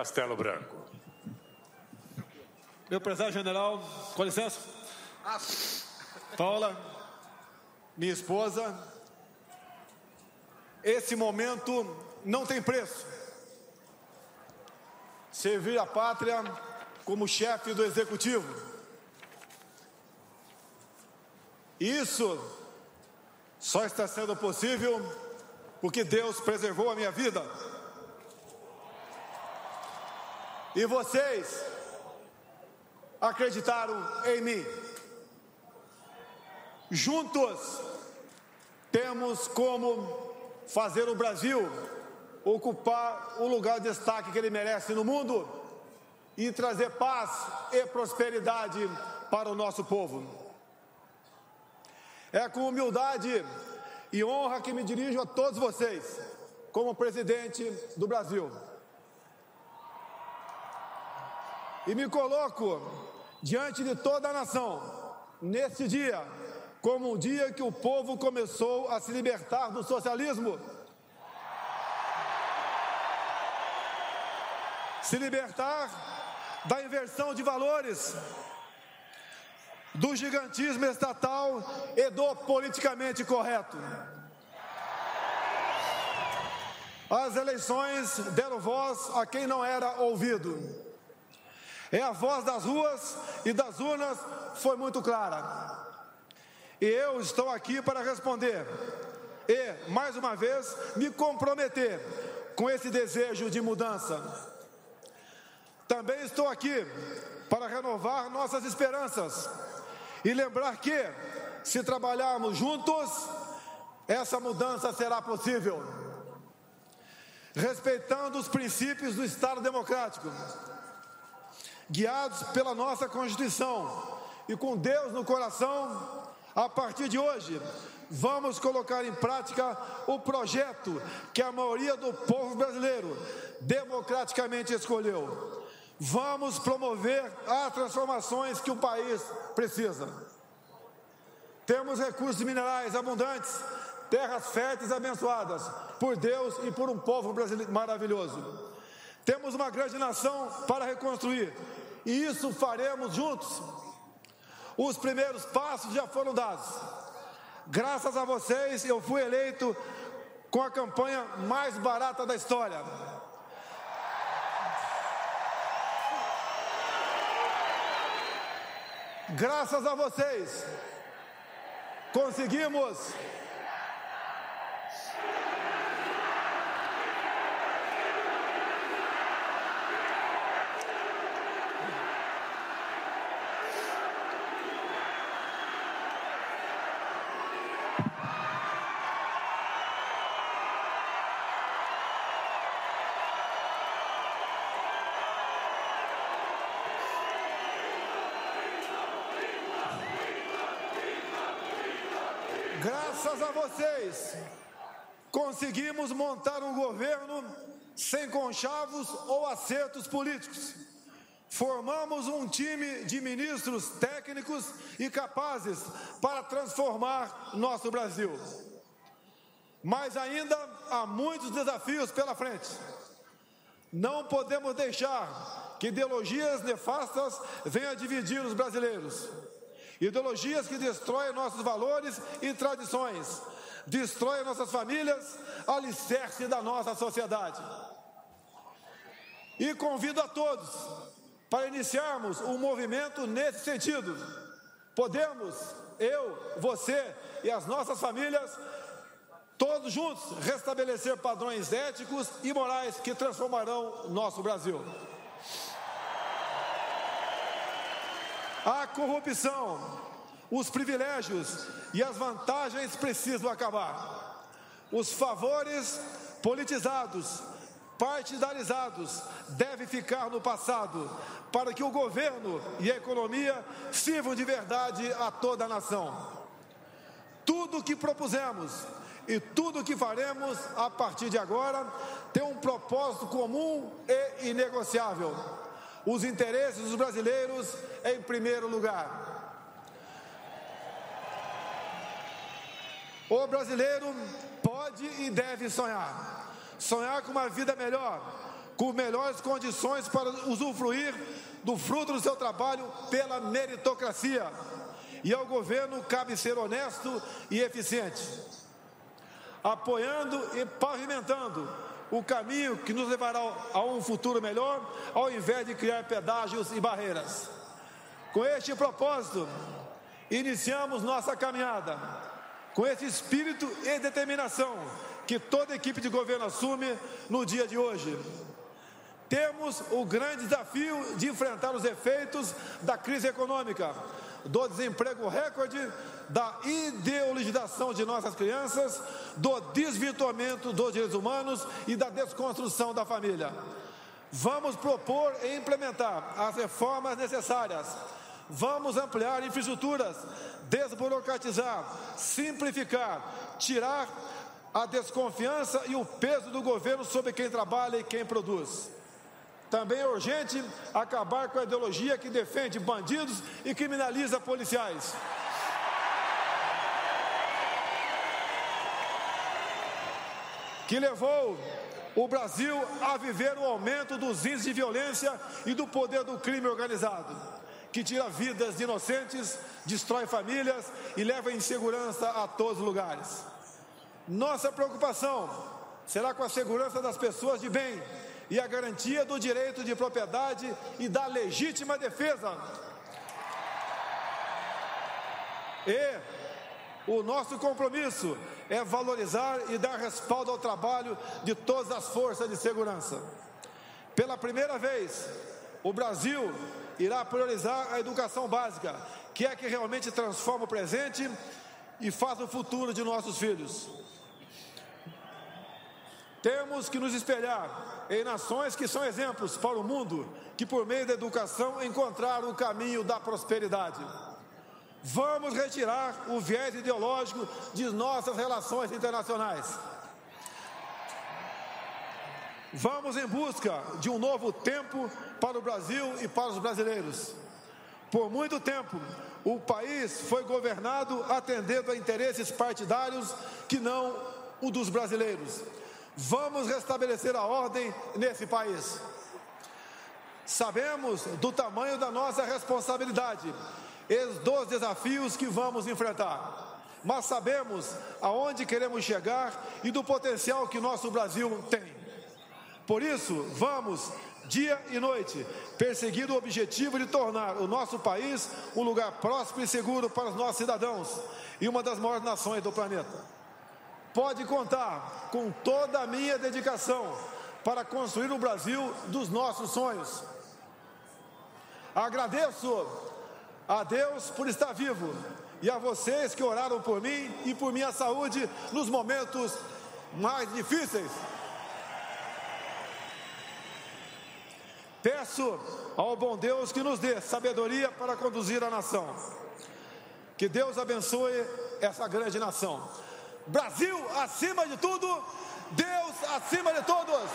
Castelo Branco. Meu prezado general, com licença. Paula, minha esposa, esse momento não tem preço. Servir a pátria como chefe do executivo. Isso só está sendo possível porque Deus preservou a minha vida. E vocês acreditaram em mim. Juntos temos como fazer o Brasil ocupar o lugar de destaque que ele merece no mundo e trazer paz e prosperidade para o nosso povo. É com humildade e honra que me dirijo a todos vocês, como presidente do Brasil. E me coloco diante de toda a nação, nesse dia, como o dia que o povo começou a se libertar do socialismo. Se libertar da inversão de valores, do gigantismo estatal e do politicamente correto. As eleições deram voz a quem não era ouvido. É a voz das ruas e das urnas foi muito clara. E eu estou aqui para responder e, mais uma vez, me comprometer com esse desejo de mudança. Também estou aqui para renovar nossas esperanças e lembrar que, se trabalharmos juntos, essa mudança será possível. Respeitando os princípios do Estado Democrático guiados pela nossa Constituição e com Deus no coração, a partir de hoje, vamos colocar em prática o projeto que a maioria do povo brasileiro democraticamente escolheu. Vamos promover as transformações que o país precisa. Temos recursos minerais abundantes, terras férteis abençoadas por Deus e por um povo brasileiro maravilhoso. Temos uma grande nação para reconstruir e isso faremos juntos. Os primeiros passos já foram dados. Graças a vocês, eu fui eleito com a campanha mais barata da história. Graças a vocês, conseguimos Graças a vocês, conseguimos montar um governo sem conchavos ou acertos políticos. Formamos um time de ministros técnicos e capazes para transformar nosso Brasil. Mas ainda há muitos desafios pela frente. Não podemos deixar que ideologias nefastas venham dividir os brasileiros. Ideologias que destroem nossos valores e tradições, destroem nossas famílias, alicerce da nossa sociedade. E convido a todos para iniciarmos um movimento nesse sentido. Podemos, eu, você e as nossas famílias, todos juntos, restabelecer padrões éticos e morais que transformarão nosso Brasil. A corrupção, os privilégios e as vantagens precisam acabar. Os favores politizados, partidarizados, devem ficar no passado, para que o governo e a economia sirvam de verdade a toda a nação. Tudo o que propusemos e tudo o que faremos a partir de agora tem um propósito comum e inegociável os interesses dos brasileiros em primeiro lugar. O brasileiro pode e deve sonhar. Sonhar com uma vida melhor, com melhores condições para usufruir do fruto do seu trabalho pela meritocracia. E ao governo cabe ser honesto e eficiente, apoiando e pavimentando o caminho que nos levará a um futuro melhor, ao invés de criar pedágios e barreiras. Com este propósito, iniciamos nossa caminhada, com esse espírito e determinação que toda equipe de governo assume no dia de hoje. Temos o grande desafio de enfrentar os efeitos da crise econômica, do desemprego recorde, da ideologização de nossas crianças, do desvirtuamento dos direitos humanos e da desconstrução da família. Vamos propor e implementar as reformas necessárias. Vamos ampliar infraestruturas, desburocratizar, simplificar, tirar a desconfiança e o peso do governo sobre quem trabalha e quem produz. Também é urgente acabar com a ideologia que defende bandidos e criminaliza policiais. Que levou o Brasil a viver o aumento dos índices de violência e do poder do crime organizado, que tira vidas de inocentes, destrói famílias e leva insegurança a todos os lugares. Nossa preocupação será com a segurança das pessoas de bem e a garantia do direito de propriedade e da legítima defesa. E o nosso compromisso é valorizar e dar respaldo ao trabalho de todas as forças de segurança. Pela primeira vez, o Brasil irá priorizar a educação básica, que é a que realmente transforma o presente e faz o futuro de nossos filhos. Temos que nos espelhar em nações que são exemplos para o mundo, que por meio da educação encontraram o caminho da prosperidade. Vamos retirar o viés ideológico de nossas relações internacionais. Vamos em busca de um novo tempo para o Brasil e para os brasileiros. Por muito tempo, o país foi governado atendendo a interesses partidários que não o dos brasileiros. Vamos restabelecer a ordem nesse país. Sabemos do tamanho da nossa responsabilidade e dos desafios que vamos enfrentar, mas sabemos aonde queremos chegar e do potencial que nosso Brasil tem. Por isso, vamos, dia e noite, perseguir o objetivo de tornar o nosso país um lugar próspero e seguro para os nossos cidadãos e uma das maiores nações do planeta pode contar com toda a minha dedicação para construir o Brasil dos nossos sonhos. Agradeço a Deus por estar vivo e a vocês que oraram por mim e por minha saúde nos momentos mais difíceis. Peço ao bom Deus que nos dê sabedoria para conduzir a nação. Que Deus abençoe essa grande nação. Brasil acima de tudo, Deus acima de todos.